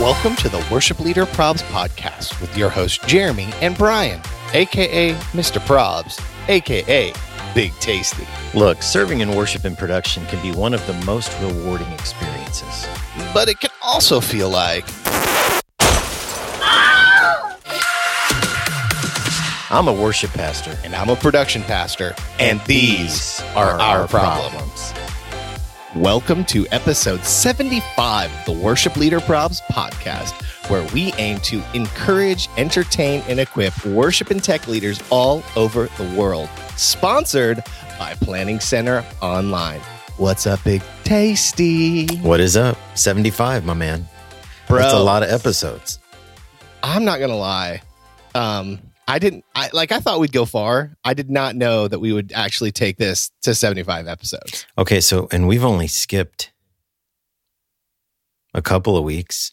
Welcome to the Worship Leader Probs podcast with your hosts Jeremy and Brian, aka Mr. Probs, aka Big Tasty. Look, serving in worship and production can be one of the most rewarding experiences. But it can also feel like I'm a worship pastor, and I'm a production pastor, and these are our problems. Welcome to episode 75 of the Worship Leader Probs podcast, where we aim to encourage, entertain, and equip worship and tech leaders all over the world. Sponsored by Planning Center Online. What's up, Big Tasty? What is up? 75, my man. Bro, That's a lot of episodes. I'm not gonna lie. Um, I didn't I like I thought we'd go far. I did not know that we would actually take this to 75 episodes. Okay, so, and we've only skipped a couple of weeks.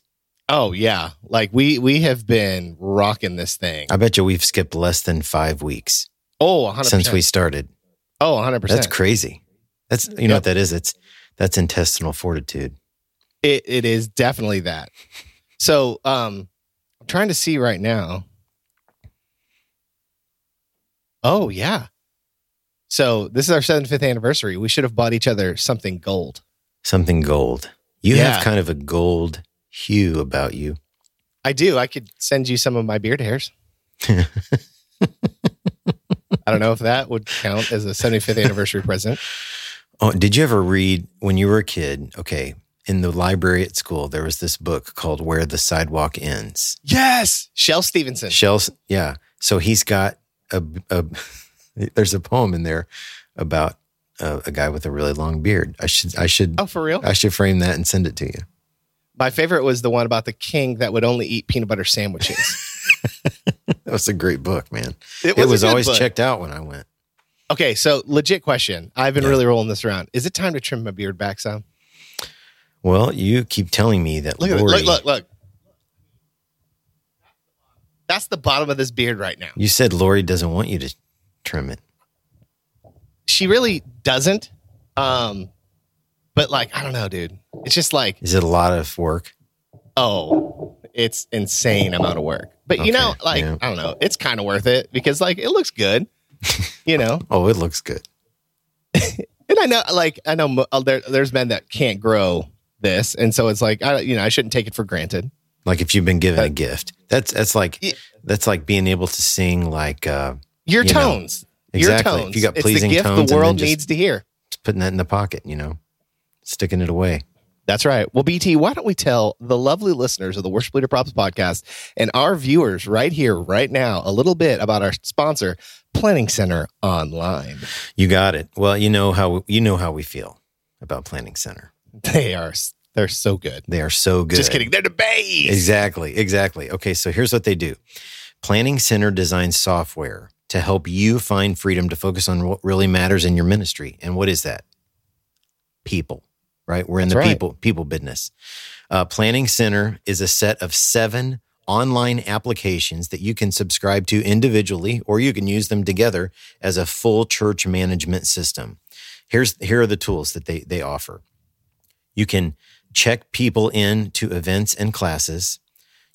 Oh yeah. Like we we have been rocking this thing. I bet you we've skipped less than five weeks Oh, 100%. since we started. Oh, 100%. That's crazy. That's, you know Yep. what that is? It's, that's intestinal fortitude. It it is definitely that. So, um I'm trying to see right now. Oh, yeah. So, this is our 75th anniversary. We should have bought each other something gold. Something gold. You Yeah. have kind of a gold hue about you. I do. I could send you some of my beard hairs. I don't know if that would count as a 75th anniversary present. Oh, did you ever read when you were a kid? Okay, in the library at school, there was this book called Where the Sidewalk Ends. Yes, Shell Stevenson. Shells, yeah. So he's got a, a there's a poem in there about a, a guy with a really long beard. I should, I should, Oh, for real? I should frame that and send it to you. My favorite was the one about the king that would only eat peanut butter sandwiches. That was a great book, man. It It was always book. checked out when I went. Okay, so legit question. I've been Yeah. really rolling this around. Is it time to trim my beard back some? Well, you keep telling me that Look. Lori, Look, look, look. That's the bottom of this beard right now. you said Lori doesn't want you to trim it. She really doesn't. Um, but like, I don't know, dude. It's just like, Is it a lot of work? oh, it's insane amount of work. But you know, like, yeah. I don't know. It's kind of worth it because like it looks good. you know, Oh, it looks good. and I know, like, I know uh, there, there's men that can't grow this, and so it's like, I, you know, I shouldn't take it for granted. Like if you've been given Uh, a gift, that's that's like Yeah. that's like being able to sing like uh Your You know, tones, exactly. your If tones. you got it's pleasing the gift tones the world just- needs to hear. putting that in the pocket, you know, sticking it away. That's right. Well, BT, why don't we tell the lovely listeners of the Worship Leader Probs podcast and our viewers right here, right now, a little bit about our sponsor, Planning Center Online. You got it. Well, you know how you know how we feel about Planning Center. They are they're so good. They are so good. Just kidding. They're the base. Exactly. Exactly. Okay, so here's what they do. Planning Center designs software to help you find freedom to focus on what really matters in your ministry. And what is that? People, right? We're in That's the right. people people business. Uh, Planning Center is a set of seven online applications that you can subscribe to individually, or you can use them together as a full church management system. Here's here are the tools that they they offer. You can check people in to events and classes.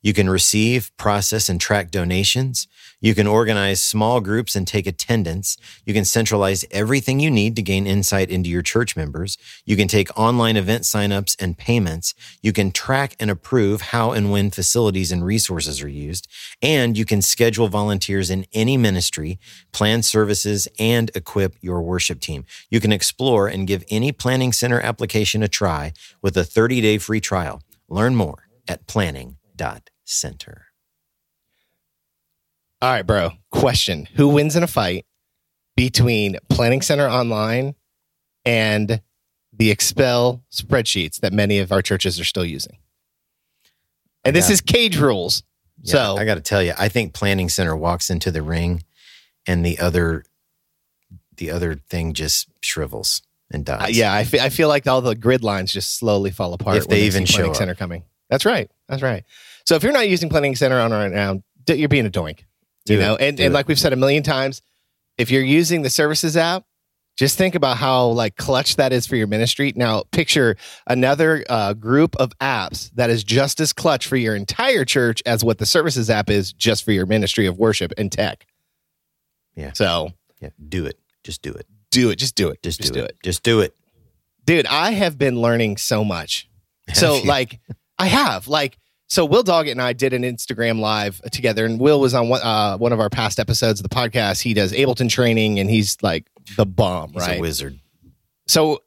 You can receive, process, and track donations. You can organize small groups and take attendance. You can centralize everything you need to gain insight into your church members. You can take online event signups and payments. You can track and approve how and when facilities and resources are used. And you can schedule volunteers in any ministry, plan services, and equip your worship team. You can explore and give any Planning Center application a try with a 30 day free trial. Learn more at planning.center. All right, bro. Question. Who wins in a fight between Planning Center Online and the Excel spreadsheets that many of our churches are still using? And this Yeah. is cage rules. Yeah, So- I got to tell you, I think Planning Center walks into the ring, and the other, the other thing just shrivels and Uh, dies. yeah, I fe- I feel like all the grid lines just slowly fall apart If they even show up. Center coming. That's right. That's right. So if you're not using Planning Center on right now, you're being a doink. Do you it. know, and, and it. like we've said a million times, if you're using the services app, Just think about how like clutch that is for your ministry. Now, picture another uh, group of apps that is just as clutch for your entire church as what the services app is just for your ministry of worship and tech. Yeah. So Yeah. Do it. Just do it. do it. Just do it. Just, do, it. Just do it. dude i have been learning so much so like i have like so will doggett and i did an instagram live together and will was on one, uh, one of our past episodes of the podcast. He does ableton training and he's like the bomb He's right? a wizard. so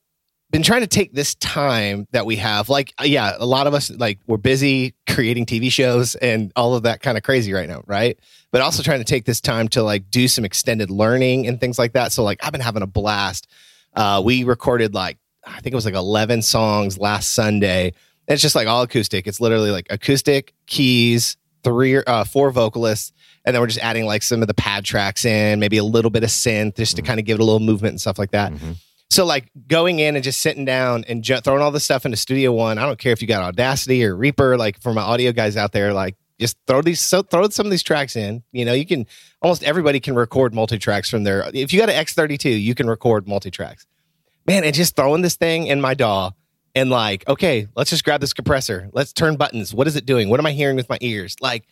been trying to take this time that we have like uh, yeah a lot of us like we're busy creating tv shows and all of that kind of crazy right now right? But also trying to take this time to like do some extended learning and things like that. So like i've been having a blast. Uh we recorded like i think it was like 11 songs last sunday it's just like all acoustic it's literally like acoustic keys three uh four vocalists and then we're just adding like some of the pad tracks in maybe a little bit of synth just to kind of give it a little movement and stuff like that Mhm. so like going in and just sitting down and ju- throwing all this stuff into Studio One. I don't care if you got Audacity or Reaper. Like for my audio guys out there, like just throw these so throw some of these tracks in. You know, you can almost everybody can record multi tracks from there. If you got an X thirty two, you can record multi tracks. Man, and just throwing this thing in my DAW and like, okay, let's just grab this compressor. Let's turn buttons. What is it doing? What am I hearing with my ears? Like,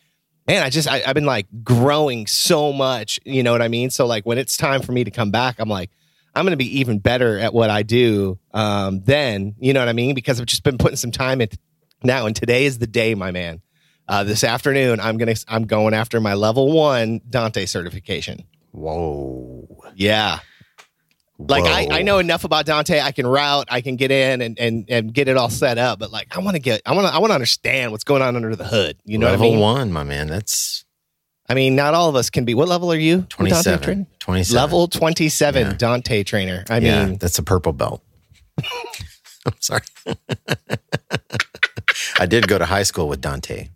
man, I just I, I've been like growing so much. You know what I mean? So like when it's time for me to come back, I'm like. I'm going to be even better at what I do um, then. You know what I mean? Because I've just been putting some time in now, and today is the day, my man. Uh, this afternoon, I'm gonna I'm going after my level one Dante certification. Whoa. Yeah, like I, I know enough about Dante. I can route, I can get in and and and get it all set up. But like, I want to get, I want to, I want to understand what's going on under the hood. You know Level what I mean? one, my man. That's I mean, not all of us can be. What level are you? 27. trainer? 27. Level twenty seven Yeah. Dante trainer. I yeah, mean, that's a purple belt. I'm sorry. I did go to high school with Dante.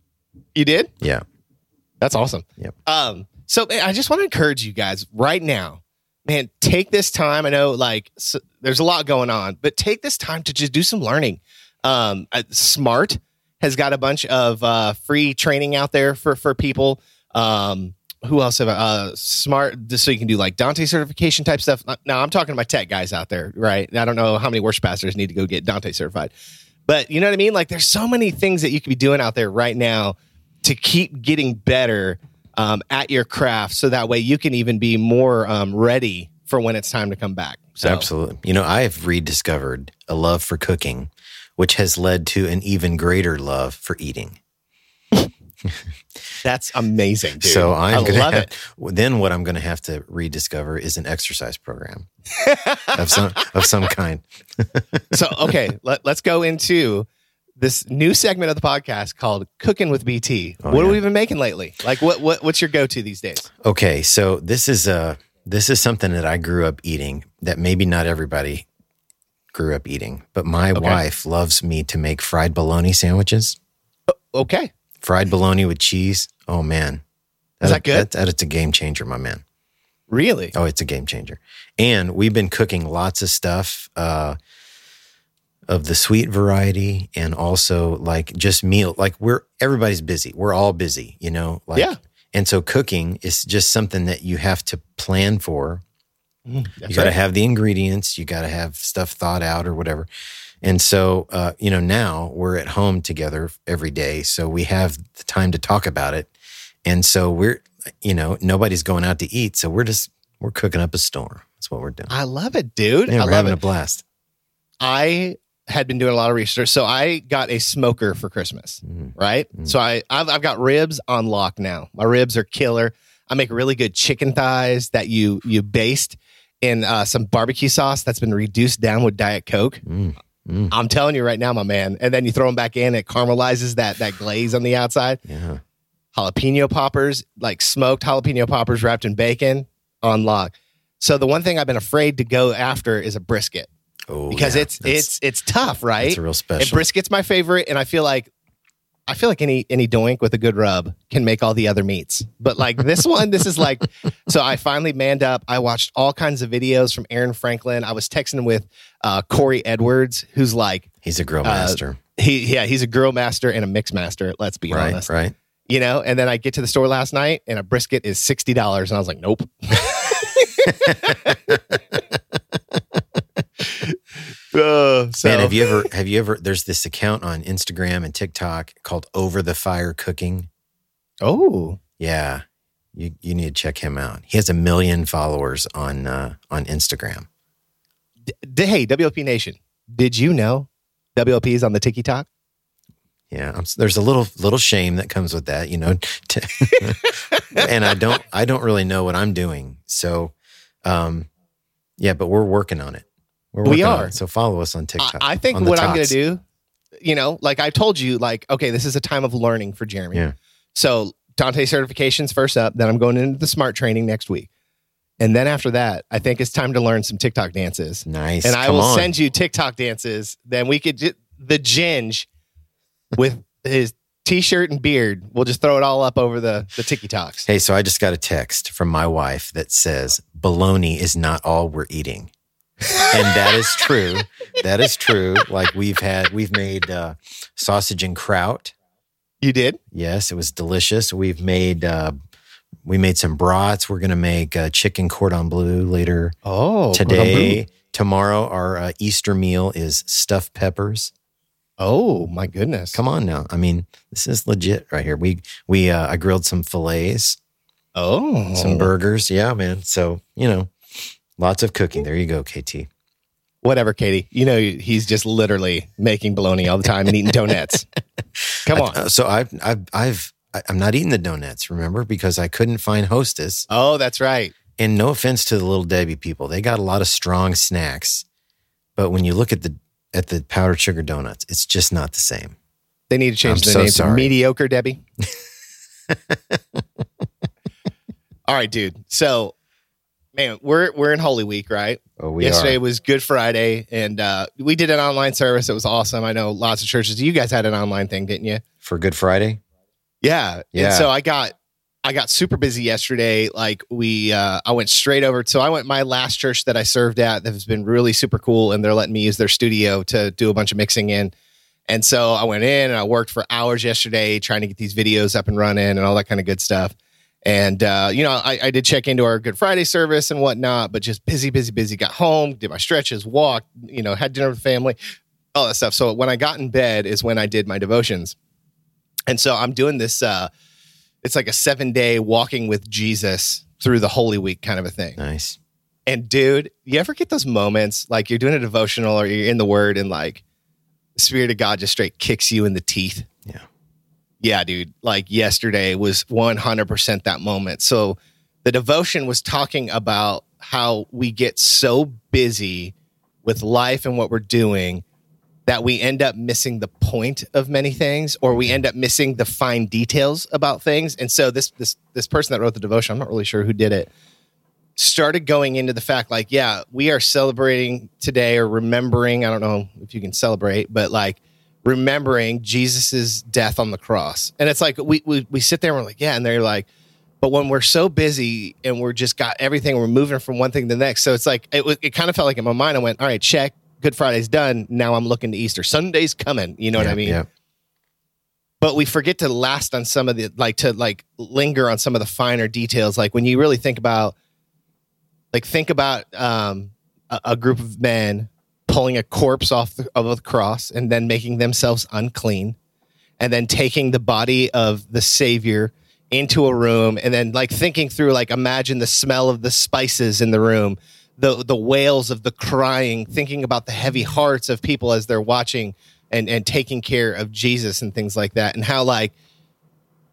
you did. Yeah. That's awesome. Yep. Um, so I just want to encourage you guys right now, man, take this time. I know like s there's a lot going on, but take this time to just do some learning. Um, Smart has got a bunch of uh, free training out there for for people. Um, who else have uh smart just so you can do like Dante certification type stuff. Now I'm talking to my tech guys out there, right? I don't know how many worship pastors need to go get Dante certified. But you know what I mean? Like there's so many things that you could be doing out there right now to keep getting better um, at your craft so that way you can even be more um, ready for when it's time to come back. So Absolutely. You know, I have rediscovered a love for cooking, which has led to an even greater love for eating. that's amazing, dude. So I'm I gonna love it. Then what I'm going to have to rediscover is an exercise program of some of some kind. so okay, let, let's go into this new segment of the podcast called "Cooking with BT." Oh, what have yeah. we been making lately? Like, what what what's your go to these days? Okay, so this is a this is something that I grew up eating that maybe not everybody grew up eating, but my Okay. wife loves me to make fried bologna sandwiches. Okay, Fried bologna with cheese. Oh man. Is that good? That, it's a game changer, my man. really? Oh, it's a game changer. And we've been cooking lots of stuff uh, of the sweet variety and also like just meal. Like we're everybody's busy. We're all busy, you know. Like, Yeah. And so cooking is just something that you have to plan for. That's you got to right. have the ingredients. You got to have stuff thought out or whatever. And so, uh, you know, now we're at home together every day, so we have the time to talk about it. And so we're, you know, nobody's going out to eat, so we're just we're cooking up a storm. That's what we're doing. I love it, dude. Yeah, I we're love having it. a blast. I had been doing a lot of research, so I got a smoker for Christmas. Mm. Right, so I I've, I've got ribs on lock now. My ribs are killer. I make really good chicken thighs that you you baste in uh, some barbecue sauce that's been reduced down with Diet Coke. Mm. Mm. I'm telling you right now, my man. And then you throw them back in, it caramelizes that that glaze on the outside. Yeah. Jalapeno poppers, like smoked jalapeno poppers wrapped in bacon on lock. So the one thing I've been afraid to go after is a brisket Oh, because yeah. it's That's- it's it's tough, right? It's a real And special. brisket's my favorite, and I feel like I feel like any any doink with a good rub can make all the other meats. But like this one, this is like so I finally manned up. I watched all kinds of videos from Aaron Franklin. I was texting with uh, Corey Edwards, who's like He's a grill uh, master. he yeah he's a grill master and a mix master. Let's be right. honest, Right. you know. And then I get to the store last night, and a brisket is sixty dollars, and I was like, nope. Uh, so Man, have you ever have you ever there's this account on Instagram and TikTok called Over the Fire Cooking. oh, Yeah. You you need to check him out. He has a million followers on uh, on Instagram. D- hey, WLP Nation, did you know WLP is on the TikTok? Yeah, I'm, there's a little little shame that comes with that, you know. and I don't I don't really know what I'm doing. So um yeah, but we're working on it. We're We are. it. So follow us on TikTok. I think what I'm going to do, you know, like I told you, like, okay, this is a time of learning for Jeremy. Yeah. So Dante certifications first up. Then I'm going into the smart training next week. And then after that, I think it's time to learn some TikTok dances. Nice. and I Come will on. send you TikTok dances. Then we could the Ginge with his t-shirt and beard. We'll just throw it all up over the the TikToks. Hey, so I just got a text from my wife that says bologna is not all we're eating. And that is true. That is true. Like we've had, we've made uh, sausage and kraut. You did? Yes, it was delicious. We've made, uh, we made some brats. We're going to make uh, chicken cordon bleu later Oh, today. Tomorrow, our uh, Easter meal is stuffed peppers. Oh my goodness! Come on now. I mean, this is legit right here. We, we, uh, I grilled some fillets. Oh, some burgers. Yeah, man. So, you know, lots of cooking. There you go, KT. whatever, Katie. You know he's just literally making bologna all the time and eating donuts. Come on. Uh, so I've, I've, I've, I- I'm not eating the donuts, remember, because I couldn't find Hostess. Oh, that's right. And no offense to the little Debbie people, they got a lot of strong snacks, but when you look at the at the powdered sugar donuts, it's just not the same. They need to change I'm the so name to sorry. mediocre Debbie. all right, dude. So, man, we're we're in Holy Week, right? Oh, we are. Yesterday are. was Good Friday, and uh, we did an online service. It was awesome. I know lots of churches. You guys had an online thing, didn't you? for Good Friday. Yeah. Yeah. And so I got I got super busy yesterday. Like we uh I went straight over so I went my last church that I served at that has been really super cool and they're letting me use their studio to do a bunch of mixing in. And so I went in and I worked for hours yesterday trying to get these videos up and running and all that kind of good stuff. And uh, you know, I, I did check into our Good Friday service and whatnot, but just busy, busy, busy. Got home, did my stretches, walked, you know, had dinner with family, all that stuff. So when I got in bed is when I did my devotions. And so I'm doing this uh it's like a 7-day walking with Jesus through the Holy Week kind of a thing. Nice. And dude, you ever get those moments like you're doing a devotional or you're in the word and like the spirit of God just straight kicks you in the teeth? Yeah. Dude. Like yesterday was 100% that moment. So the devotion was talking about how we get so busy with life and what we're doing that we end up missing the point of many things or we end up missing the fine details about things. And so this this this person that wrote the devotion, I'm not really sure who did it, started going into the fact like, yeah, we are celebrating today or remembering, I don't know if you can celebrate, but like remembering Jesus's death on the cross. And it's like we we we sit there and we're like, yeah, and they're like but when we're so busy and we're just got everything, we're moving from one thing to the next. So it's like it, was- it kind of felt like in my mind, I went, "All right, check. Good Friday's done. Now I'm looking to Easter. Sunday's coming." You know what I mean? Yeah. But we forget to last on some of the like to like linger on some of the finer details. Like when you really think about, like think about um, a, a group of men pulling a corpse off the, of a cross and then making themselves unclean, and then taking the body of the Savior into a room and then like thinking through like imagine the smell of the spices in the room the the wails of the crying thinking about the heavy hearts of people as they're watching and and taking care of Jesus and things like that and how like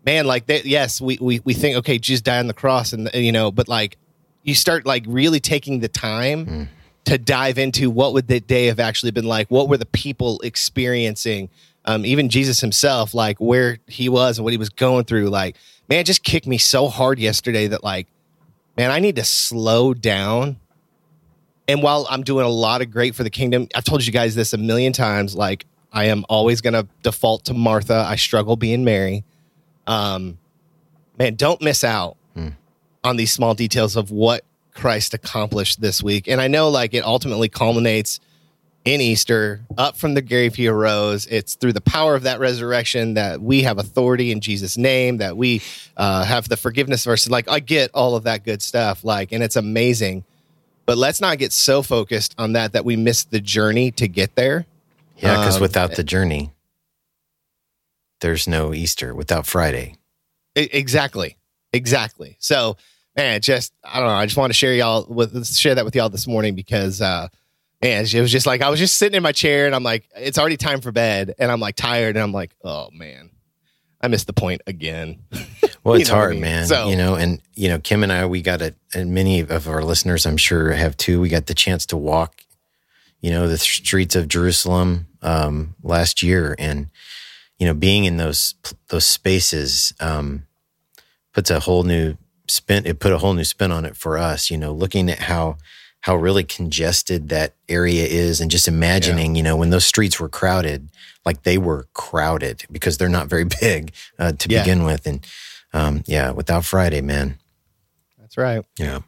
man like that yes we we we think okay Jesus died on the cross and you know but like you start like really taking the time mm. To dive into what would the day have actually been like? What were the people experiencing? Um, even jesus himself like where he was and what he was going through. Like man it just kicked me so hard yesterday that like man i need to slow down. And while i'm doing a lot of great for the kingdom i've told you guys this a million times like i am always going to default to martha. I struggle being mary. Um man don't miss out on these small details of what christ accomplished this week and i know like it ultimately culminates in Easter, up from the grave he arose. It's through the power of that resurrection that we have authority in Jesus' name, that we uh, have the forgiveness of our sin. Like, I get all of that good stuff. Like, and it's amazing. but let's not get so focused on that that we miss the journey to get there. Yeah, because Um, without the journey, there's no Easter. Without Friday, exactly, exactly. So, man, just I don't know. I just want to share y'all with share that with y'all this morning because, uh, man, it was just like I was just sitting in my chair and I'm like, it's already time for bed, and I'm like tired, and I'm like, oh man, I missed the point again. well, it's what I hard, mean? man. So- you know, and you know, Kim and I, we got it, and many of our listeners, I'm sure, have too. We got the chance to walk, you know, the streets of Jerusalem um, last year, and you know, being in those those spaces um, puts a whole new spin. It put a whole new spin on it for us. You know, looking at how how really congested that area is, and just imagining, you know, when those streets were crowded, like they were crowded because they're not very big uh, to Yeah. begin with, and um, yeah, without Friday, man, That's right. yeah.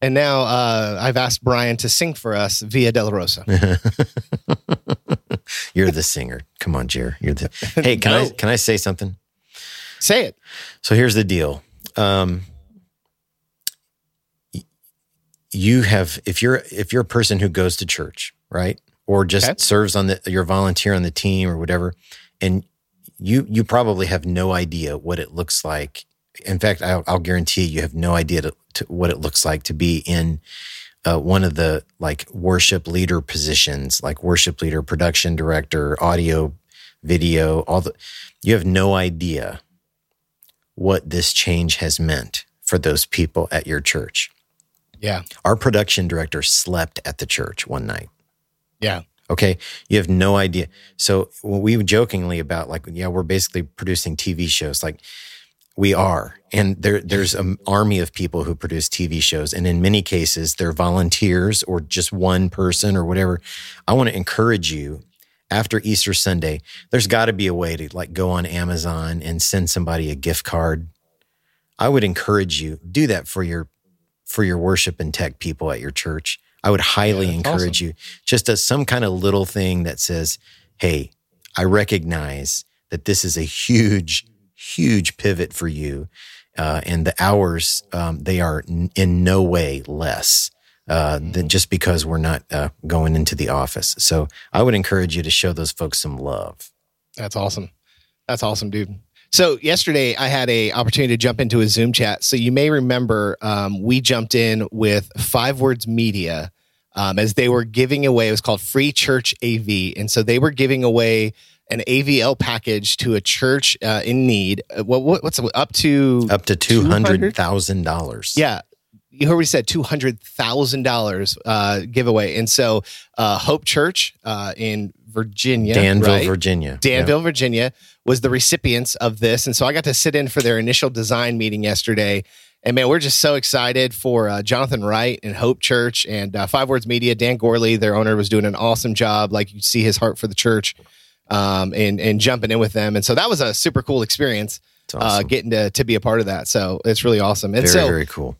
And now uh, I've asked Brian to sing for us Via Dolorosa. You're the singer. Come on, Jer. You're the. Hey, can I can I say something? Say it. So here's the deal. Um, you have if you're if you're a person who goes to church, right, or just Okay. serves on the you're a volunteer on the team or whatever, and you you probably have no idea what it looks like. In fact, I'll, I'll guarantee you have no idea to, to what it looks like to be in uh, one of the like worship leader positions, like worship leader, production director, audio, video, all the. You have no idea what this change has meant for those people at your church. Yeah. Our production director slept at the church one night. Yeah. Okay. You have no idea. So we jokingly about like, yeah, we're basically producing TV shows. Like we are. And there, there's an army of people who produce TV shows. And in many cases, they're volunteers or just one person or whatever. I want to encourage you after Easter Sunday, there's got to be a way to like go on Amazon and send somebody a gift card. I would encourage you do that for your for your worship and tech people at your church. I would highly Yeah, encourage you just as some kind of little thing that says, "Hey, I recognize that this is a huge, huge pivot for you, uh, and the hours um, they are n- in no way less." Uh, than just because we're not uh, going into the office. So I would encourage you to show those folks some love. That's awesome. That's awesome, dude. So yesterday I had a opportunity to jump into a Zoom chat. So you may remember um, we jumped in with Five Words Media um, as they were giving away. It was called Free Church AV, and so they were giving away an AVL package to a church uh, in need. Uh, what, what, what's up to? Up to two hundred thousand dollars. Yeah. You heard what he said, two hundred thousand dollars uh, giveaway, and so uh, Hope Church uh, in Virginia, Danville, right? Virginia. Danville, Virginia, was the recipients of this. And so I got to sit in for their initial design meeting yesterday. And man, we're just so excited for uh, Jonathan Wright and Hope Church and uh, Five Words Media. Dan Gorley, their owner, was doing an awesome job. Like you see his heart for the church um, and, and jumping in with them. And so that was a super cool experience It's uh, getting to, to be a part of that. So it's really awesome. And very, so, very cool.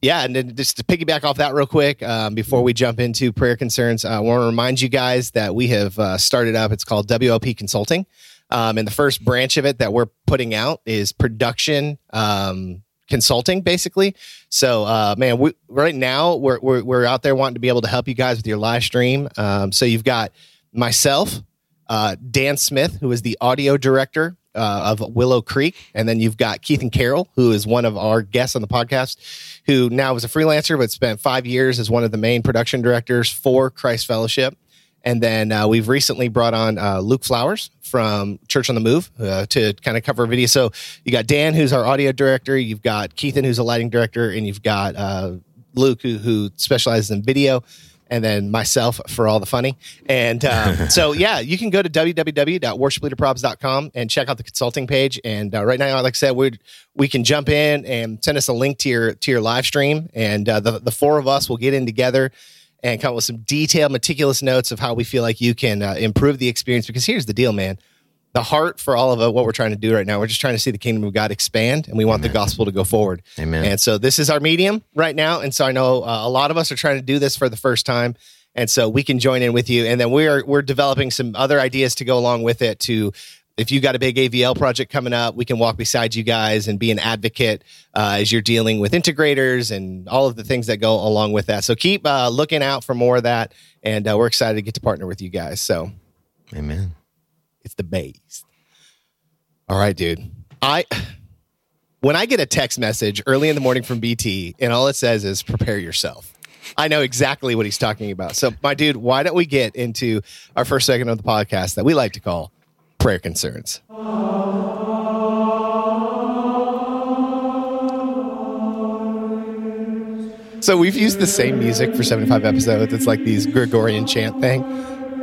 Yeah, and then just to piggyback off that real quick, um, before we jump into prayer concerns, I want to remind you guys that we have uh, started up. It's called WLP Consulting, um, and the first branch of it that we're putting out is production um, consulting, basically. So, uh, man, we, right now we're, we're we're out there wanting to be able to help you guys with your live stream. Um, so you've got myself, uh, Dan Smith, who is the audio director uh, of Willow Creek, and then you've got Keithan Carroll, who is one of our guests on the podcast, who now is a freelancer but spent five years as one of the main production directors for Christ Fellowship. And then uh, we've recently brought on uh, Luke Flowers from Church on the Move uh, to kind of cover a video. So you got Dan, who's our audio director. You've got Keithan, who's a lighting director, and you've got uh, Luke, who, who specializes in video and then myself for all the funny. And um, so, yeah, you can go to www.worshipleaderprobs.com and check out the consulting page. And uh, right now, like I said, we we can jump in and send us a link to your to your live stream, and uh, the the four of us will get in together and come up with some detailed, meticulous notes of how we feel like you can uh, improve the experience. Because here's the deal, man. The heart for all of uh, what we're trying to do right now, we're just trying to see the kingdom of God expand, and we want the gospel to go forward. Amen. And so this is our medium right now. And so I know uh, a lot of us are trying to do this for the first time. And so we can join in with you. And then we're we're developing some other ideas to go along with it to if you got a big AVL project coming up, we can walk beside you guys and be an advocate uh, as you're dealing with integrators and all of the things that go along with that. So keep uh, looking out for more of that, and uh, we're excited to get to partner with you guys. So, Amen. It's the base. All right, dude. I when I get a text message early in the morning from BT and all it says is prepare yourself. I know exactly what he's talking about. So, my dude, why don't we get into our first segment of the podcast that we like to call prayer concerns? So we've used the same music for 75 episodes. It's like these Gregorian chant thing.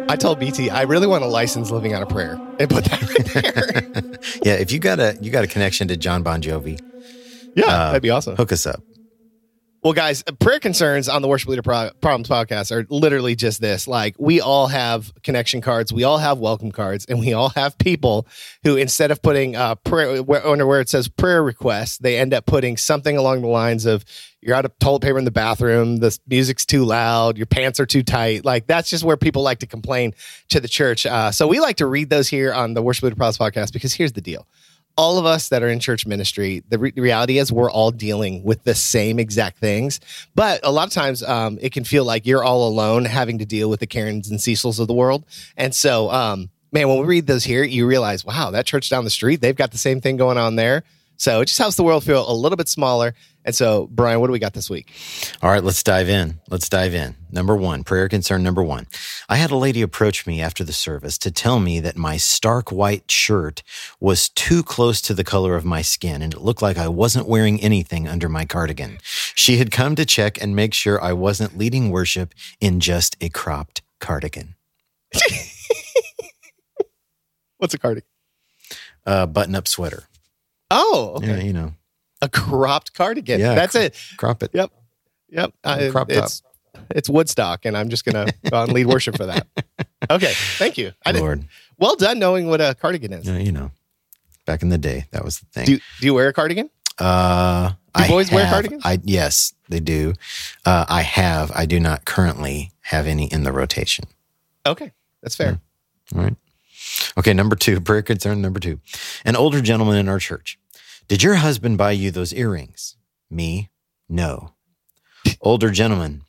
I told BT I really want to license living on a prayer and put that right there. Yeah, if you got a you got a connection to Jon Bon Jovi, Yeah, Uh, that'd be awesome. hook us up. Well, guys, prayer concerns on the Worship Leader Pro- Problems podcast are literally just this. Like, we all have connection cards, we all have welcome cards, and we all have people who, instead of putting uh, prayer where, under where it says prayer request, they end up putting something along the lines of you're out of toilet paper in the bathroom, the music's too loud, your pants are too tight. Like, that's just where people like to complain to the church. Uh, so, we like to read those here on the Worship Leader Problems podcast because here's the deal all of us that are in church ministry, the re- reality is we're all dealing with the same exact things. But a lot of times um, it can feel like you're all alone having to deal with the Karens and Cecils of the world. And so, um, man, when we read those here, you realize, wow, that church down the street, they've got the same thing going on there. So it just helps the world feel a little bit smaller. And so, Brian, what do we got this week? All right, let's dive in. Let's dive in. Number one, prayer concern number one. I had a lady approach me after the service to tell me that my stark white shirt was too close to the color of my skin and it looked like I wasn't wearing anything under my cardigan. She had come to check and make sure I wasn't leading worship in just a cropped cardigan. What's a cardigan? A button up sweater. Oh, okay. Yeah, you know, a cropped cardigan. Yeah, That's it. crop it. Yep. Yep. Uh, Crop top. it's, it's Woodstock, and I'm just going to go and lead worship for that. Okay. Thank you. I did, Lord, well done knowing what a cardigan is. Yeah, you know, back in the day, that was the thing. Do, do you wear a cardigan? Uh, Do I boys wear have- cardigans? I yes, they do. Uh, I have. I do not currently have any in the rotation. Okay. That's fair. All right. Okay. Number two, prayer concern number two. An older gentleman in our church. Did your husband buy you those earrings? Me? No. older gentleman.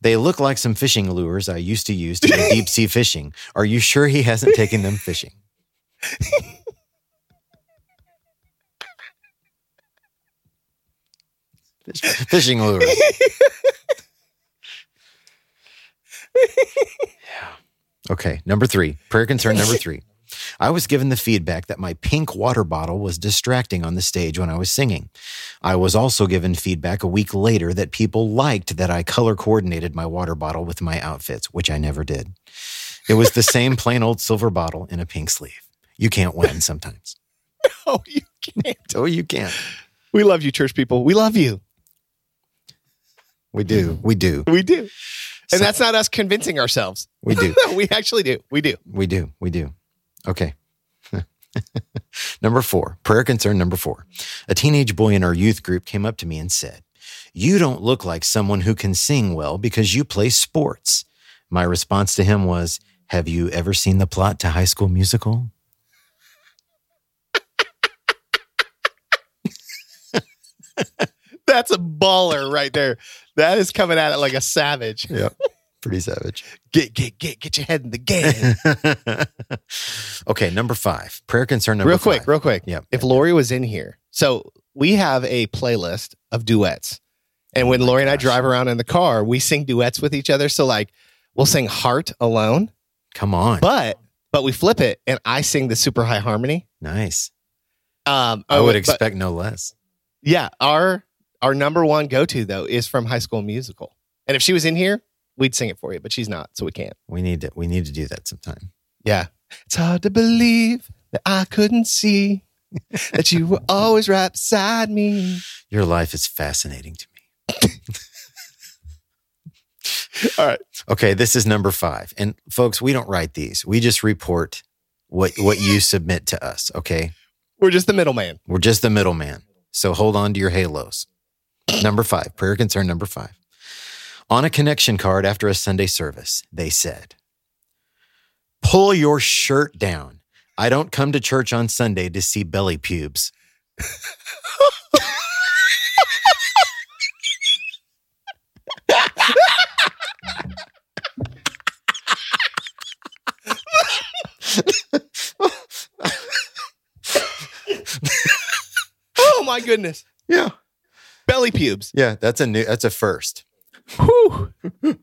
They look like some fishing lures I used to use to go deep sea fishing. Are you sure he hasn't taken them fishing? Fish- fishing lures. yeah. Okay. Number three, prayer concern number three. I was given the feedback that my pink water bottle was distracting on the stage when I was singing. I was also given feedback a week later that people liked that I color coordinated my water bottle with my outfits, which I never did. It was the same plain old silver bottle in a pink sleeve. You can't win sometimes. Oh, you can't. Oh, you can't. We love you, church people. We love you. We do. We do. We do. And So- that's not us convincing ourselves. We do. we actually do. We do. We do. We do. Okay. number four, prayer concern number four. A teenage boy in our youth group came up to me and said, You don't look like someone who can sing well because you play sports. My response to him was, Have you ever seen the plot to High School Musical? That's a baller right there. That is coming at it like a savage. Yep. Pretty savage. Get, get, get, get your head in the game. okay, number five, prayer concern number real quick, five. real quick. Yeah. If Lori was in here, so we have a playlist of duets. And when Oh my Lori and I drive around in the car, we sing duets with each other. So like we'll sing Heart alone, Come on. but but we flip it and I sing the super high harmony. nice. Um I oh, would but- expect no less. Yeah, our our number one go to though is from High School Musical. And if she was in here, we'd sing it for you, but she's not, so we can't. We need to we need to do that sometime. Yeah. It's hard to believe that I couldn't see that you were always right beside me. Your life is fascinating to me. All right. Okay, this is number five. And folks, we don't write these. We just report what what you submit to us. Okay. We're just the middleman. We're just the middleman. So hold on to your halos. Number five, prayer concern number five. On a connection card after a Sunday service, they said, Pull your shirt down. I don't come to church on Sunday to see belly pubes. oh my goodness. Yeah. Belly pubes. Yeah, that's a new that's a first. Whew. Whew.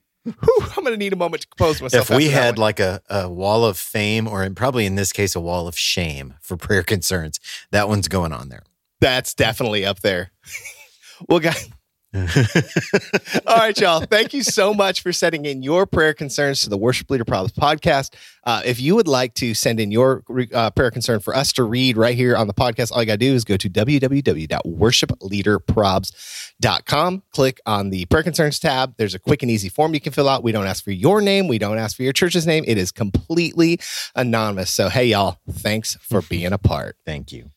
I'm gonna need a moment to compose myself. If we had like a, a wall of fame, or in, probably in this case, a wall of shame for prayer concerns, that one's going on there. that's definitely up there. well, guys. All right, y'all. Thank you so much for sending in your prayer concerns to the Worship Leader Problems podcast. Uh, if you would like to send in your uh, prayer concern for us to read right here on the podcast, all you got to do is go to www.worshipleaderprobs.com. Click on the prayer concerns tab. There's a quick and easy form you can fill out. We don't ask for your name, we don't ask for your church's name. It is completely anonymous. So, hey, y'all, thanks for being a part. Thank you.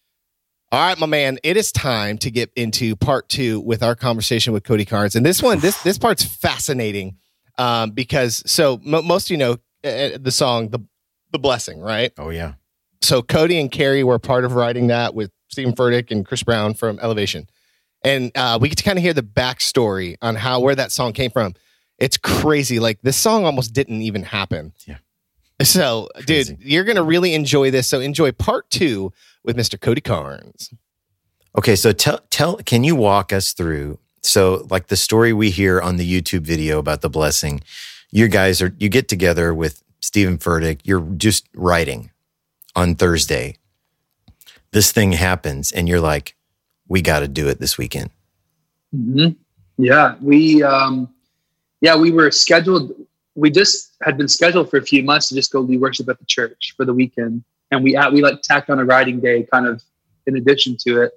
All right, my man. It is time to get into part two with our conversation with Cody Carnes, and this one, this this part's fascinating um, because so mo most of you know uh, the song the the blessing, right? Oh yeah. So Cody and Kari were part of writing that with Steven Furtick and Chris Brown from Elevation, and uh, we get to kind of hear the backstory on how where that song came from. It's crazy. Like this song almost didn't even happen. Yeah. So, Crazy. dude, you're gonna really enjoy this. So enjoy part two with Mr. Cody Carnes. Okay, so tell tell can you walk us through so like the story we hear on the YouTube video about the blessing, you guys are you get together with Steven Furtick, you're just writing on Thursday. This thing happens and you're like, we got to do it this weekend. hmm Yeah, we um, yeah we were scheduled. We just had been scheduled for a few months to just go lead worship at the church for the weekend, and we we like tacked on a writing day kind of in addition to it.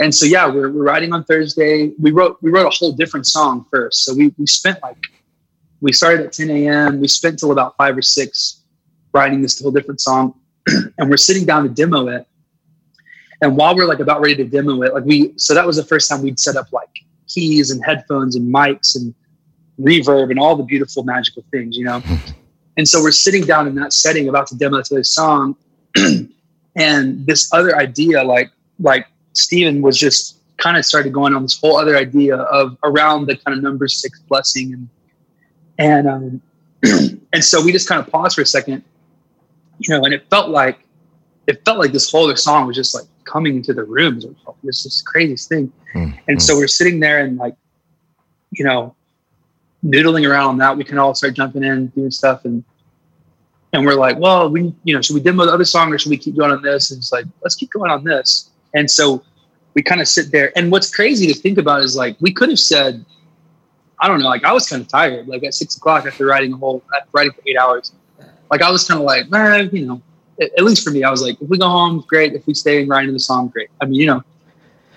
And so yeah, we're we're writing on Thursday. We wrote we wrote a whole different song first. So we we spent like we started at 10 a.m. We spent till about five or six writing this whole different song, and we're sitting down to demo it. And while we're like about ready to demo it, like we, so that was the first time we'd set up like keys and headphones and mics and reverb and all the beautiful magical things, you know? And so we're sitting down in that setting about to demo this song. and this other idea, like, like Steven was just kind of started going on this whole other idea of around the kind of number six blessing. And, and, um, and so we just kind of paused for a second, you know, and it felt like, it felt like this whole other song was just like coming into the room. It was this craziest thing. And so we're sitting there and like, you know, noodling around on that. We can all start jumping in, doing stuff, and and we're like, well, we, you know, should we demo the other song or should we keep going on this? And it's like, let's keep going on this. And so we kind of sit there. And what's crazy to think about is like we could have said, I don't know, like I was kind of tired, like at six o'clock after writing a whole writing for eight hours. Like I was kind of like, man, you know, at, least for me, I was like, if we go home, great. If we stay and write the song, great. I mean, you know,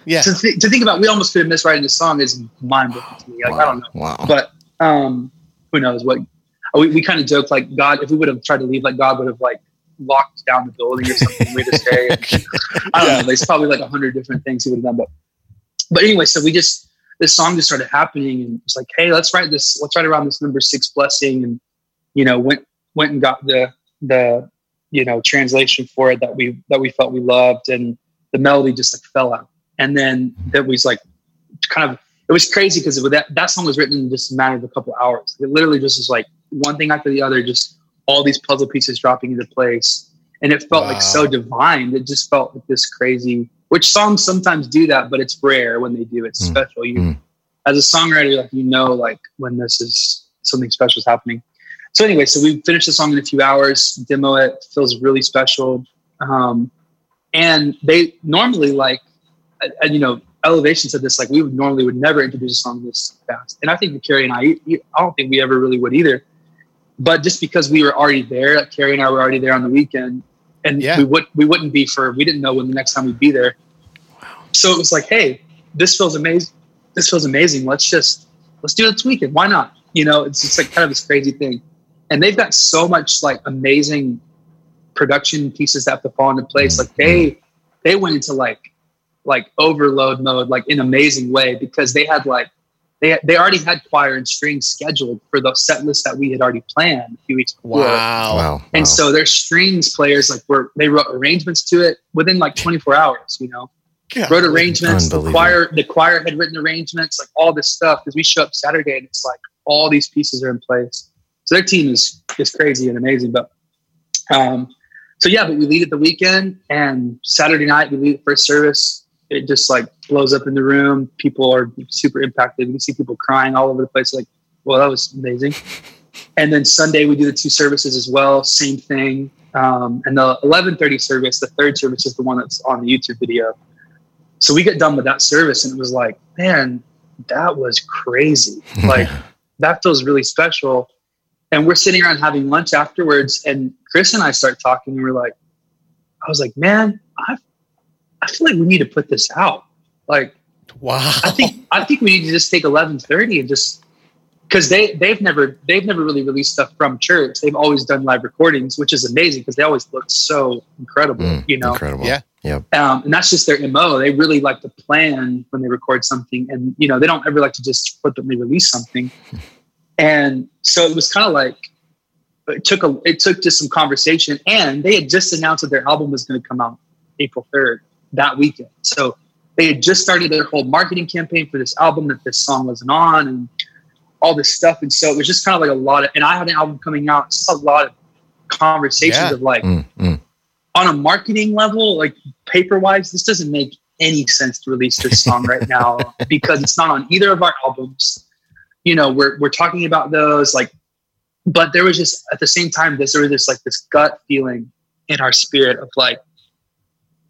Yeah. to, th- to think about, we almost could have missed writing the song is mind blowing to me. Like, I don't know, Wow. but um, who knows what? We, we kind of joked like God, if we would have tried to leave, like God would have like locked down the building or something. We'd have stayed. I don't know. There's probably like a hundred different things he would have done, but but anyway, so we just this song just started happening, and it's like, hey, let's write this. Let's write around this number six blessing, and you know, went went and got the the you know translation for it that we that we felt we loved, and the melody just like fell out, and then it was like kind of it was crazy because that that song was written in just a matter of a couple hours. It literally just was like one thing after the other, just all these puzzle pieces dropping into place, and it felt Wow. like so divine. It just felt like this crazy. Which songs sometimes do that, but it's rare when they do. It's Mm. special. You, Mm. as a songwriter, like you know, like when this is something special is happening. So anyway, so we finished the song in a few hours. Demo it feels really special, um, and they normally like, and, you know, Elevation said this like we would normally would never introduce a song this fast, and I think Kari and I, I don't think we ever really would either. But just because we were already there, like Kari and I were already there on the weekend, and Yeah. we would we wouldn't be for we didn't know when the next time we'd be there. So it was like, hey, this feels amazing. This feels amazing. Let's just let's do it this weekend. Why not? You know, it's just like kind of this crazy thing. And they've got so much like amazing production pieces that have to fall into place. Like mm-hmm. they they went into like like overload mode, like in amazing way because they had like they they already had choir and strings scheduled for the set list that we had already planned a few weeks before. Wow. Wow. And wow. so their strings players like were they wrote arrangements to it within like 24 hours, you know. God. Wrote arrangements. The choir the choir had written arrangements, like all this stuff. Because we show up Saturday and it's like all these pieces are in place. So their team is is crazy and amazing. But um so yeah, but we lead at the weekend and Saturday night we lead the first service. It just like blows up in the room. People are super impacted. We see people crying all over the place. Like, well, that was amazing. And then Sunday we do the two services as well. Same thing. Um, and the 11:30 service, the third service is the one that's on the YouTube video. So we get done with that service, and it was like, man, that was crazy. Like that feels really special. And we're sitting around having lunch afterwards, and Chris and I start talking, and we're like, I was like, man, I, I feel like we need to put this out. Like, Wow. I think I think we need to just take eleven thirty and just because they they've never they've never really released stuff from church. They've always done live recordings, which is amazing because they always look so incredible, Mm, you know. incredible. Yeah. Yep. Um, and that's just their mo. They really like to plan when they record something, and you know they don't ever like to just flippantly release something. And so it was kind of like it took a it took just some conversation, and they had just announced that their album was going to come out April third that weekend. So they had just started their whole marketing campaign for this album that this song wasn't on, and all this stuff. And so it was just kind of like a lot of. And I had an album coming out. Just a lot of conversations Yeah. of like Mm, mm. on a marketing level, like paper wise, this doesn't make any sense to release this song right now because it's not on either of our albums. You know, we're we're talking about those like, but there was just at the same time this there was this like this gut feeling in our spirit of like,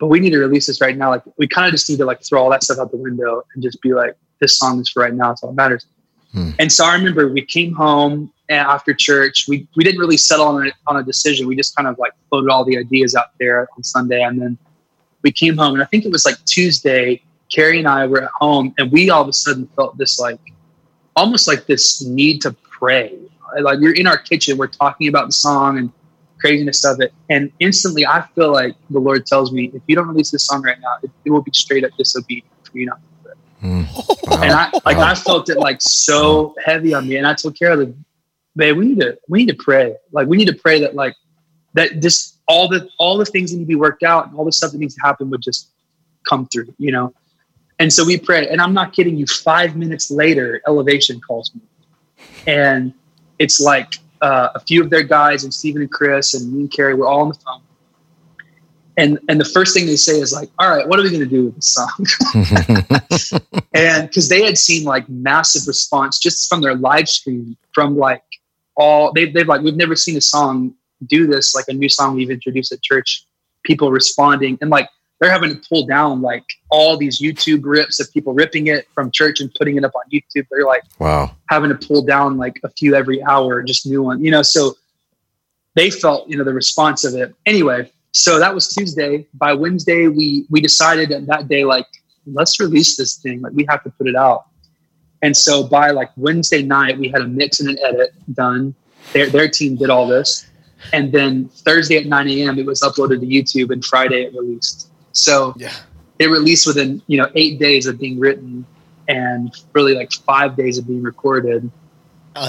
but we need to release this right now. Like we kind of just need to like throw all that stuff out the window and just be like, this song is for right now. It's all that matters. Hmm. And so I remember we came home after church. We we didn't really settle on a, on a decision. We just kind of like floated all the ideas out there on Sunday, and then we came home. And I think it was like Tuesday. Kari and I were at home, and we all of a sudden felt this like almost like this need to pray. Like we're in our kitchen, we're talking about the song and craziness of it, and instantly I feel like the Lord tells me, if you don't release this song right now, it, it will be straight up disobedient for you not Mm. Wow. and I like Wow. I felt it like so heavy on me. And I told Kari, like, babe, we need to we need to pray. Like we need to pray that like that just all the all the things that need to be worked out and all the stuff that needs to happen would just come through, you know. And so we pray. And I'm not kidding you, five minutes later, Elevation calls me. And it's like uh, a few of their guys and Steven and Chris and me and Kari, we're all on the phone. And and the first thing they say is like, all right, what are we gonna do with this song? and because they had seen like massive response just from their live stream from like all they've, they've like we've never seen a song do this like a new song we've introduced at church people responding and like they're having to pull down like all these youtube rips of people ripping it from church and putting it up on youtube. They're like wow. having to pull down like a few every hour just new one you know? So they felt you know the response of it. Anyway so that was tuesday. By wednesday we we decided that, that day like let's release this thing. Like we have to put it out. And so by like wednesday night we had a mix and an edit done. Their, their team did all this. And then thursday at 9 a.m it was uploaded to youtube and friday it released so Yeah. it released within you know eight days of being written and really like five days of being recorded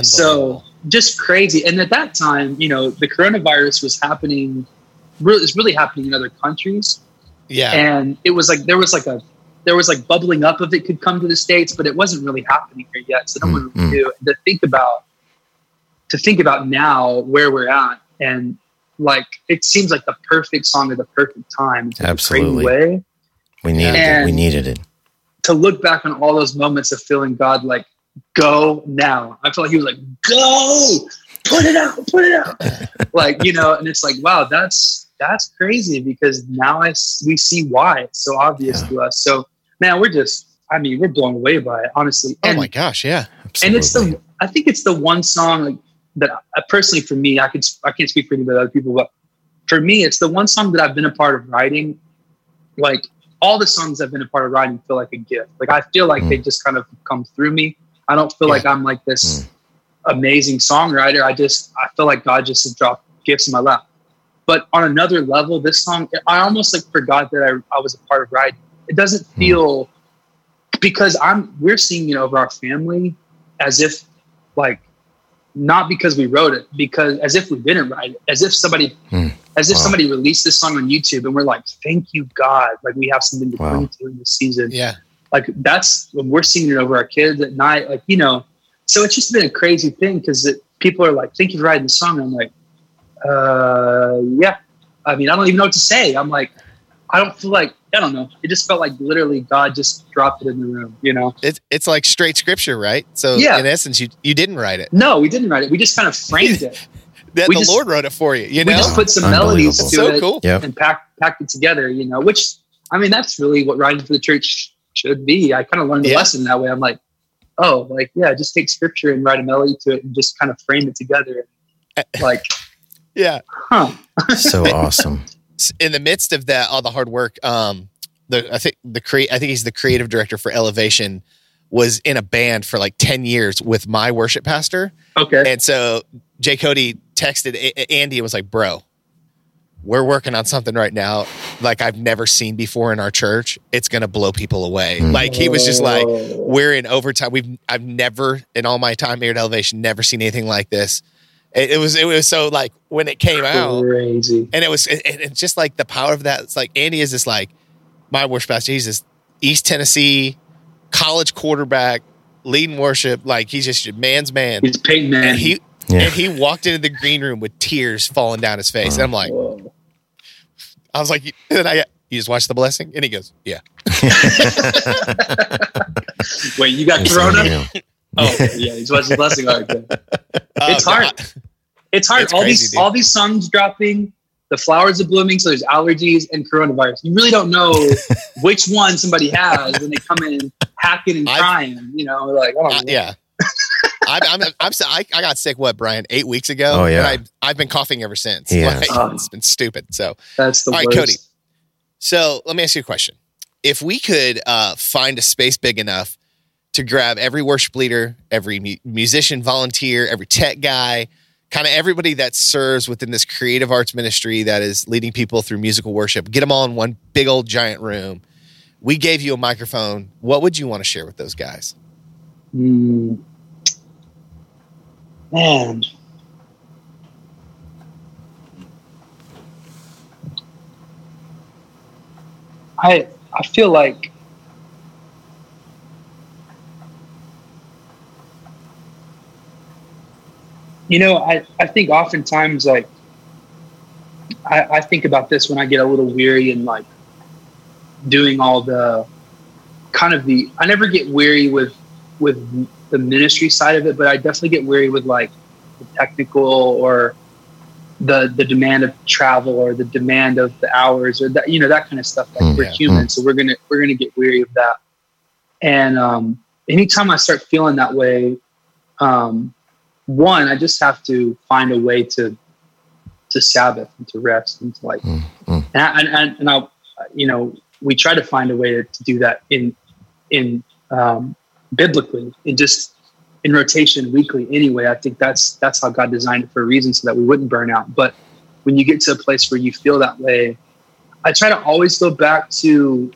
so just crazy. And at that time, you know, the coronavirus was happening, really, it's really happening in other countries. yeah. And it was like, there was like a, there was like bubbling up of it could come to the States, but it wasn't really happening here yet. So no one Mm, mm. knew to think about, to think about now where we're at. And like, it seems like the perfect song at the perfect time. in a Absolutely. crazy way We needed it. We needed it. to look back on all those moments of feeling God like, go now. I feel like he was like, go, put it out, put it out. like, you know, and it's like, wow, that's that's crazy because now I s- we see why it's so obvious Yeah. to us. So man, we're just I mean, we're blown away by it, honestly. oh my gosh. Yeah. and it's the I think it's the one song like, that I, personally for me I could I can't speak for anybody other people, but for me it's the one song that I've been a part of writing. Like all the songs I've been a part of writing feel like a gift. Like I feel like Mm. they just kind of come through me. I don't feel Yeah. like I'm like this Mm. amazing songwriter. I just I feel like God just dropped gifts in my lap. But on another level, this song I almost like forgot that I, I was a part of writing. It doesn't Hmm. feel because I'm we're singing it over our family as if like not because we wrote it, because as if we didn't write it, as if somebody Mm. as if Wow. somebody released this song on YouTube and we're like, thank you, God. Like we have something to Wow. cling to in this season. Yeah. Like that's when we're singing it over our kids at night. Like, you know, so it's just been a crazy thing because people are like, thank you for writing the song. And I'm like, uh, yeah. I mean, I don't even know what to say. I'm like, I don't feel like, I don't know. It just felt like literally God just dropped it in the room, you know? It's it's like straight scripture, right? So Yeah. in essence, you you didn't write it. No, we didn't write it. We just kind of framed it. That We the just- Lord wrote it for you. You know, we know, just put some melodies to so it cool. Yep. and packed packed it together, you know, which I mean that's really what writing for the church should be. I kind of learned the Yeah. lesson that way. I'm like, oh, like yeah, just take scripture and write a melody to it and just kind of frame it together. Like, Yeah. huh. So awesome. In the midst of that, all the hard work, um, the I think the create I think he's the creative director for Elevation, was in a band for like ten years with my worship pastor, Okay. and so Jay Cody texted A- A- Andy and was like, "Bro, we're working on something right now like I've never seen before in our church. It's gonna blow people away." Mm. Like he was just like. "We're in overtime. We've I've never in all my time here at Elevation never seen anything like this." It, it was it was so like when it came out crazy. and it was it, it- it's just like the power of that it's like andy is this like my worship pastor he's this east tennessee college quarterback leading worship like he's just your man's man He's Peyton Man. and he Yeah. and he walked into the green room with tears falling down his face and i'm like Whoa. i was like and then i got, you just watched the blessing and he goes yeah Wait, you got It's Corona? Unreal. Oh, yeah. He's watching the blessing. All right, good. It's Oh, hard. God. It's hard. It's all crazy, these dude. all these songs dropping, the flowers are blooming, so there's allergies and coronavirus. You really don't know which one somebody has when they come in hacking and I've- crying. You know, like I don't Uh, yeah I'm, I'm, I'm, so- I, I got sick. What, Brian? Eight weeks ago. Oh, yeah. And I, I've been coughing ever since. Yeah. Like, Oh. it's been stupid. So, that's the All right, worst. Cody. So let me ask you a question. If we could uh, find a space big enough to grab every worship leader, every mu- musician, volunteer, every tech guy, kind of everybody that serves within this creative arts ministry that is leading people through musical worship, get them all in one big old giant room. We gave you a microphone. What would you want to share with those guys? Hmm. Man. I I feel like you know, I, I think oftentimes like I, I think about this when I get a little weary and like doing all the kind of the I never get weary with with the ministry side of it, but I definitely get weary with like the technical or the the demand of travel or the demand of the hours or that you know that kind of stuff. Like Mm, we're yeah. human, so we're gonna we're gonna get weary of that. And um, anytime I start feeling that way, um, one, I just have to find a way to to Sabbath and to rest and to like Mm, mm. and I, and, and, and I, you know, we try to find a way to, to do that in, in, um, biblically and just in rotation weekly anyway. I think that's, that's how God designed it for a reason so that we wouldn't burn out. But when you get to a place where you feel that way, I try to always go back to,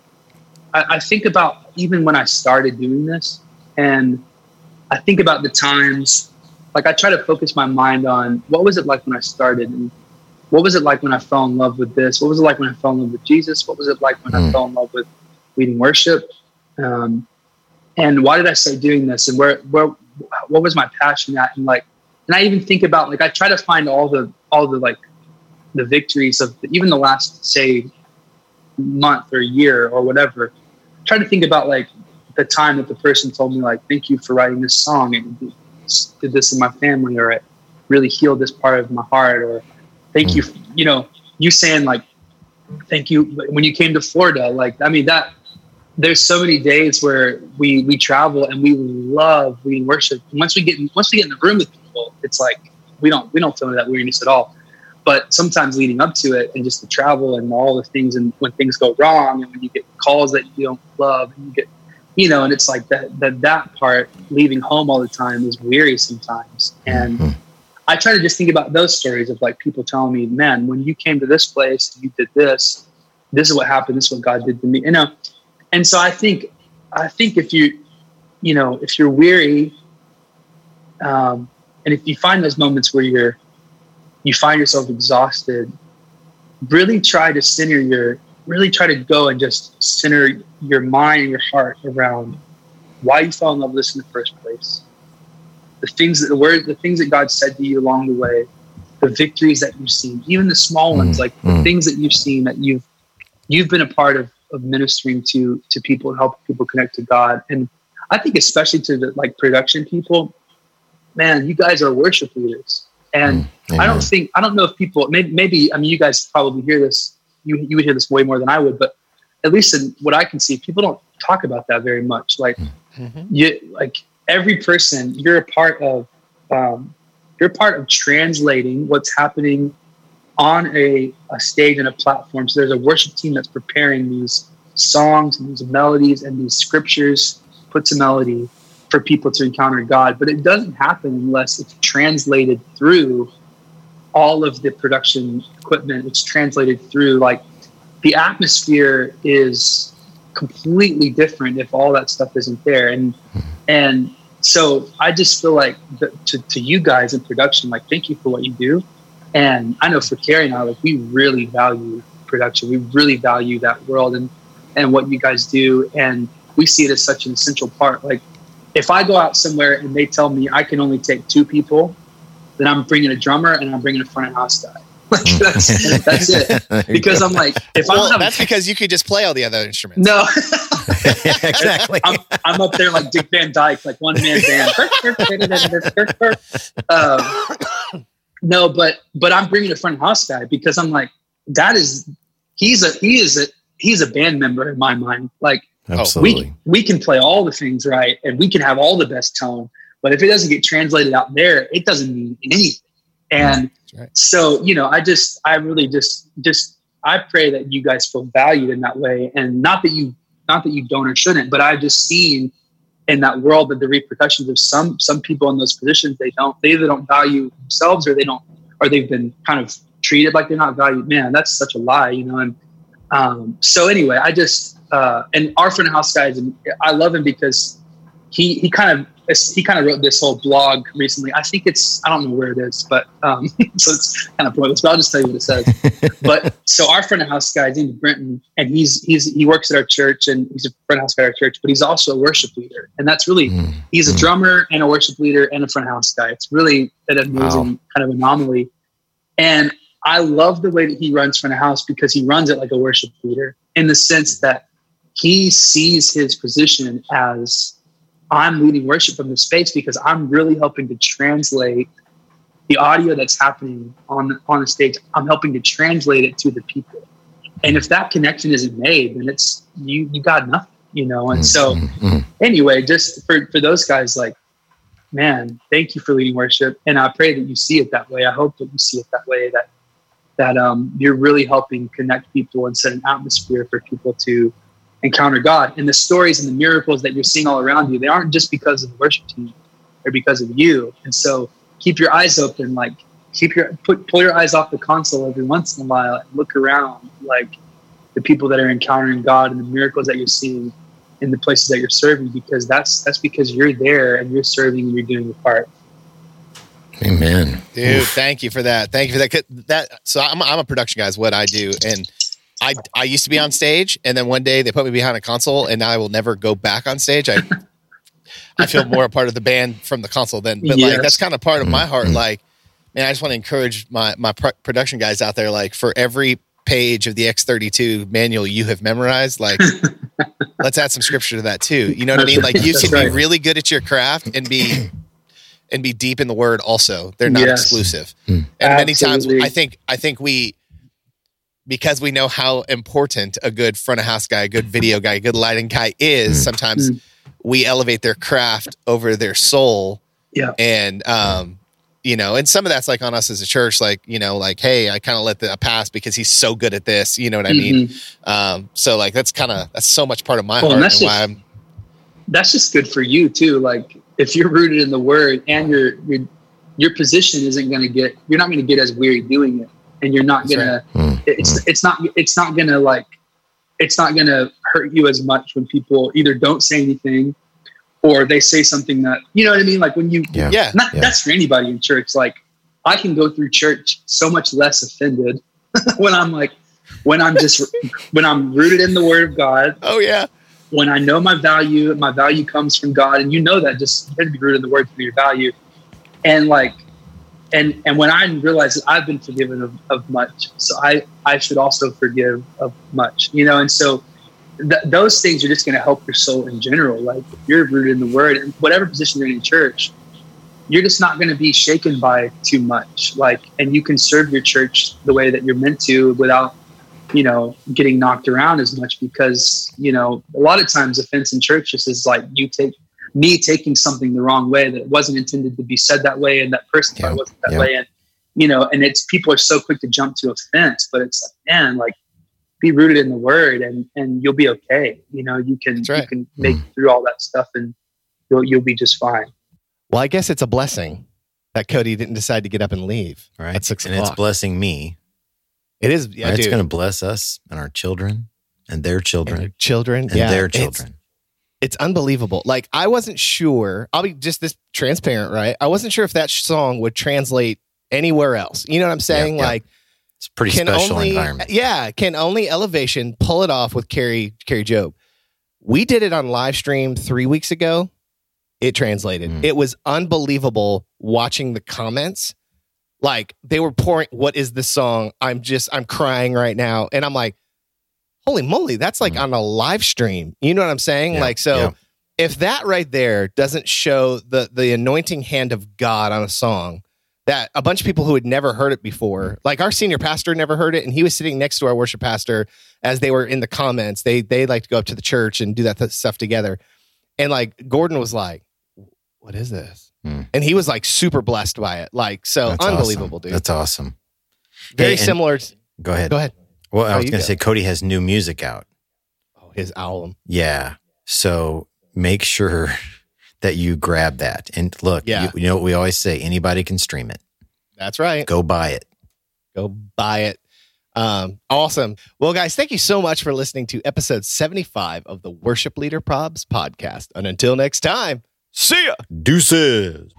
I, I think about even when I started doing this and I think about the times, like I try to focus my mind on what was it like when I started and what was it like when I fell in love with this? What was it like when I fell in love with Jesus? What was it like when I Mm. fell in love with leading worship? Um, and why did I start doing this? And where, where, what was my passion at? And like, and I even think about like I try to find all the all the like the victories of the, even the last say month or year or whatever. Try to think about like the time that the person told me like, "Thank you for writing this song and did this in my family," or it really healed this part of my heart, or thank you, mm. you know, you saying like, "Thank you" when you came to Florida. Like, I mean that. There's so many days where we we travel and we love we worship. Once we get in, once we get in the room with people, it's like we don't we don't feel that weirdness at all but sometimes leading up to it and just the travel and all the things and when things go wrong and when you get calls that you don't love and you get you know and it's like that that that part leaving home all the time is weary sometimes. And Mhm. i try to just think about those stories of like people telling me man when you came to this place you did this. This is what happened. This is what god did to me. You know? And so i think I think if you, you know, if you're weary, um, and if you find those moments where you're, you find yourself exhausted, really try to center your, really try to go and just center your mind and your heart around why you fell in love with this in the first place, the things that the word, the things that God said to you along the way, the victories that you've seen, even the small ones, mm, like mm. the things that you've seen that you've you've been a part of of ministering to to people and helping people connect to God. And I think especially to the like production people, man, you guys are worship leaders. And mm, I don't think I don't know if people maybe, maybe I mean you guys probably hear this you you would hear this way more than I would, but at least in what I can see, people don't talk about that very much. Like mm-hmm. you like every person, you're a part of um, you're part of translating what's happening on a, a stage and a platform. So there's a worship team that's preparing these songs and these melodies and these scriptures put to melody for people to encounter God. But it doesn't happen unless it's translated through all of the production equipment. It's translated through like the atmosphere is completely different if all that stuff isn't there. And mm-hmm. and so I just feel like the, to, to you guys in production, like thank you for what you do. And I know for Kari and I, like we really value production. We really value that world and and what you guys do. And we see it as such an essential part. Like if I go out somewhere and they tell me I can only take two people, then I'm bringing a drummer and I'm bringing a front of house guy. Like that's, that's it. Because I'm like, if well, I'm that's because you could just play all the other instruments. No, exactly. I'm, I'm, up there like Dick Van Dyke, like one man band. um, no, but but I'm bringing a front house guy because I'm like, that is he's a he is a he's a band member in my mind. Like, Absolutely. we we can play all the things right, and we can have all the best tone. But if it doesn't get translated out there, it doesn't mean anything. And right. so, you know, I just, I really just, just, I pray that you guys feel valued in that way. And not that you, not that you don't or shouldn't, but I've just seen in that world that the repercussions of some, some people in those positions, they don't, they either don't value themselves or they don't, or they've been kind of treated like they're not valued. Man, that's such a lie, you know? And, um, so anyway, I just, uh, and our friend house guys, and I love him because he, he kind of he kind of wrote this whole blog recently. I think it's I don't know where it is, but um, so it's kind of pointless. But I'll just tell you what it says. but so our front of house guy is named Brenton, and he's he's he works at our church, and he's a front of house guy at our church. But he's also a worship leader, and that's really mm. he's a mm. drummer and a worship leader and a front of house guy. It's really an amazing wow. kind of anomaly, and I love the way that he runs front of house because he runs it like a worship leader in the sense that he sees his position as I'm leading worship from the space because I'm really helping to translate the audio that's happening on on the stage. I'm helping to translate it to the people. And if that connection isn't made, then it's you you got nothing, you know. And so mm-hmm. Mm-hmm. anyway, just for for those guys, like, man, thank you for leading worship. And I pray that you see it that way. I hope that you see it that way, that that um, you're really helping connect people and set an atmosphere for people to encounter God. And the stories and the miracles that you're seeing all around you, they aren't just because of the worship team, they're because of you. And so keep your eyes open, like keep your put pull your eyes off the console every once in a while and look around like the people that are encountering God and the miracles that you're seeing in the places that you're serving because that's that's because you're there and you're serving and you're doing your part. Amen. Dude, Oof. thank you for that. Thank you for that. That so I'm I'm a production guy is what I do and I I used to be on stage, and then one day they put me behind a console, and now I will never go back on stage. I I feel more a part of the band from the console than, but yes. like that's kind of part of my heart. Mm-hmm. Like, man, I just want to encourage my my production guys out there. Like, for every page of the X32 manual you have memorized, like, let's add some scripture to that too. You know what I mean? Like, you can right. be really good at your craft and be and be deep in the word. Also, they're not yes. exclusive. Mm. And Absolutely. many times, I think I think we because we know how important a good front of house guy, a good video guy, a good lighting guy is, mm. sometimes mm. we elevate their craft over their soul. Yeah. And, um, you know, and some of that's like on us as a church, like, you know, like, hey, I kind of let that pass because he's so good at this. You know what I mean? Mm-hmm. Um, so like that's kind of that's so much part of my well, heart and, that's and just, why I'm that's just good for you too. Like if you're rooted in the word and your your your position isn't gonna get you're not gonna get as weary doing it and you're not gonna right. mm, it's mm. it's not it's not gonna like it's not going to hurt you as much when people either don't say anything or they say something that you know what I mean. Like when you, Yeah. Yeah. not, Yeah. that's for anybody in church. Like I can go through church so much less offended when I'm like when I'm just when I'm rooted in the Word of God. Oh yeah. When I know my value, my value comes from God, and you know that just you have to be rooted in the Word to know your value. And like, and and when I realize that I've been forgiven of, of much, so I I should also forgive of much. You know, and so th- those things are just going to help your soul in general. Like you're rooted in the Word, and whatever position you're in church, you're just not going to be shaken by too much. Like, and you can serve your church the way that you're meant to without, you know, getting knocked around as much because, you know, a lot of times offense in church just is like you take me taking something the wrong way that it wasn't intended to be said that way and that person thought Yeah, it wasn't that yeah. way. And, you know, and it's people are so quick to jump to offense, but it's like, man, like be rooted in the word and, and you'll be okay. You know, you can, right. you can mm-hmm. make it through all that stuff and you'll, you'll be just fine. Well, I guess it's a blessing that Cody didn't decide to get up and leave Right. at six and o'clock. it's blessing me. it is. Yeah, right? It's going to bless us and our children and their And children their children. and yeah, their it's- children. It's unbelievable. Like I wasn't sure. I'll be just this transparent, right? I wasn't sure if that song would translate anywhere else. You know what I'm saying? yeah. Like It's pretty can special only environment. yeah, can only Elevation pull it off with Kari Kari Jobe. We did it on live stream 3 weeks ago. It translated. Mm. It was unbelievable watching the comments. Like they were pouring what is this song? I'm just I'm crying right now and I'm like holy moly, that's like Mm. on a live stream. You know what I'm saying? Yeah, Like so yeah. if that right there doesn't show the the anointing hand of God on a song that a bunch of people who had never heard it before, like our senior pastor never heard it, and he was sitting next to our worship pastor as they were in the comments. They they like to go up to the church and do that th- stuff together, and like Gordon was like, "What is this?" Hmm. And he was like super blessed by it, like so That's unbelievable, awesome. dude. That's awesome. Very Hey, similar. to- Go ahead. go ahead. Well, I was going to say Cody has new music out. Oh, his album. Yeah. So make sure that you grab that. And look, Yeah. you, you know what we always say anybody can stream it. That's right. Go buy it. go buy it. Um, awesome. Well, guys, thank you so much for listening to episode 75 of the Worship Leader Probs podcast. And until next time, see ya. Deuces.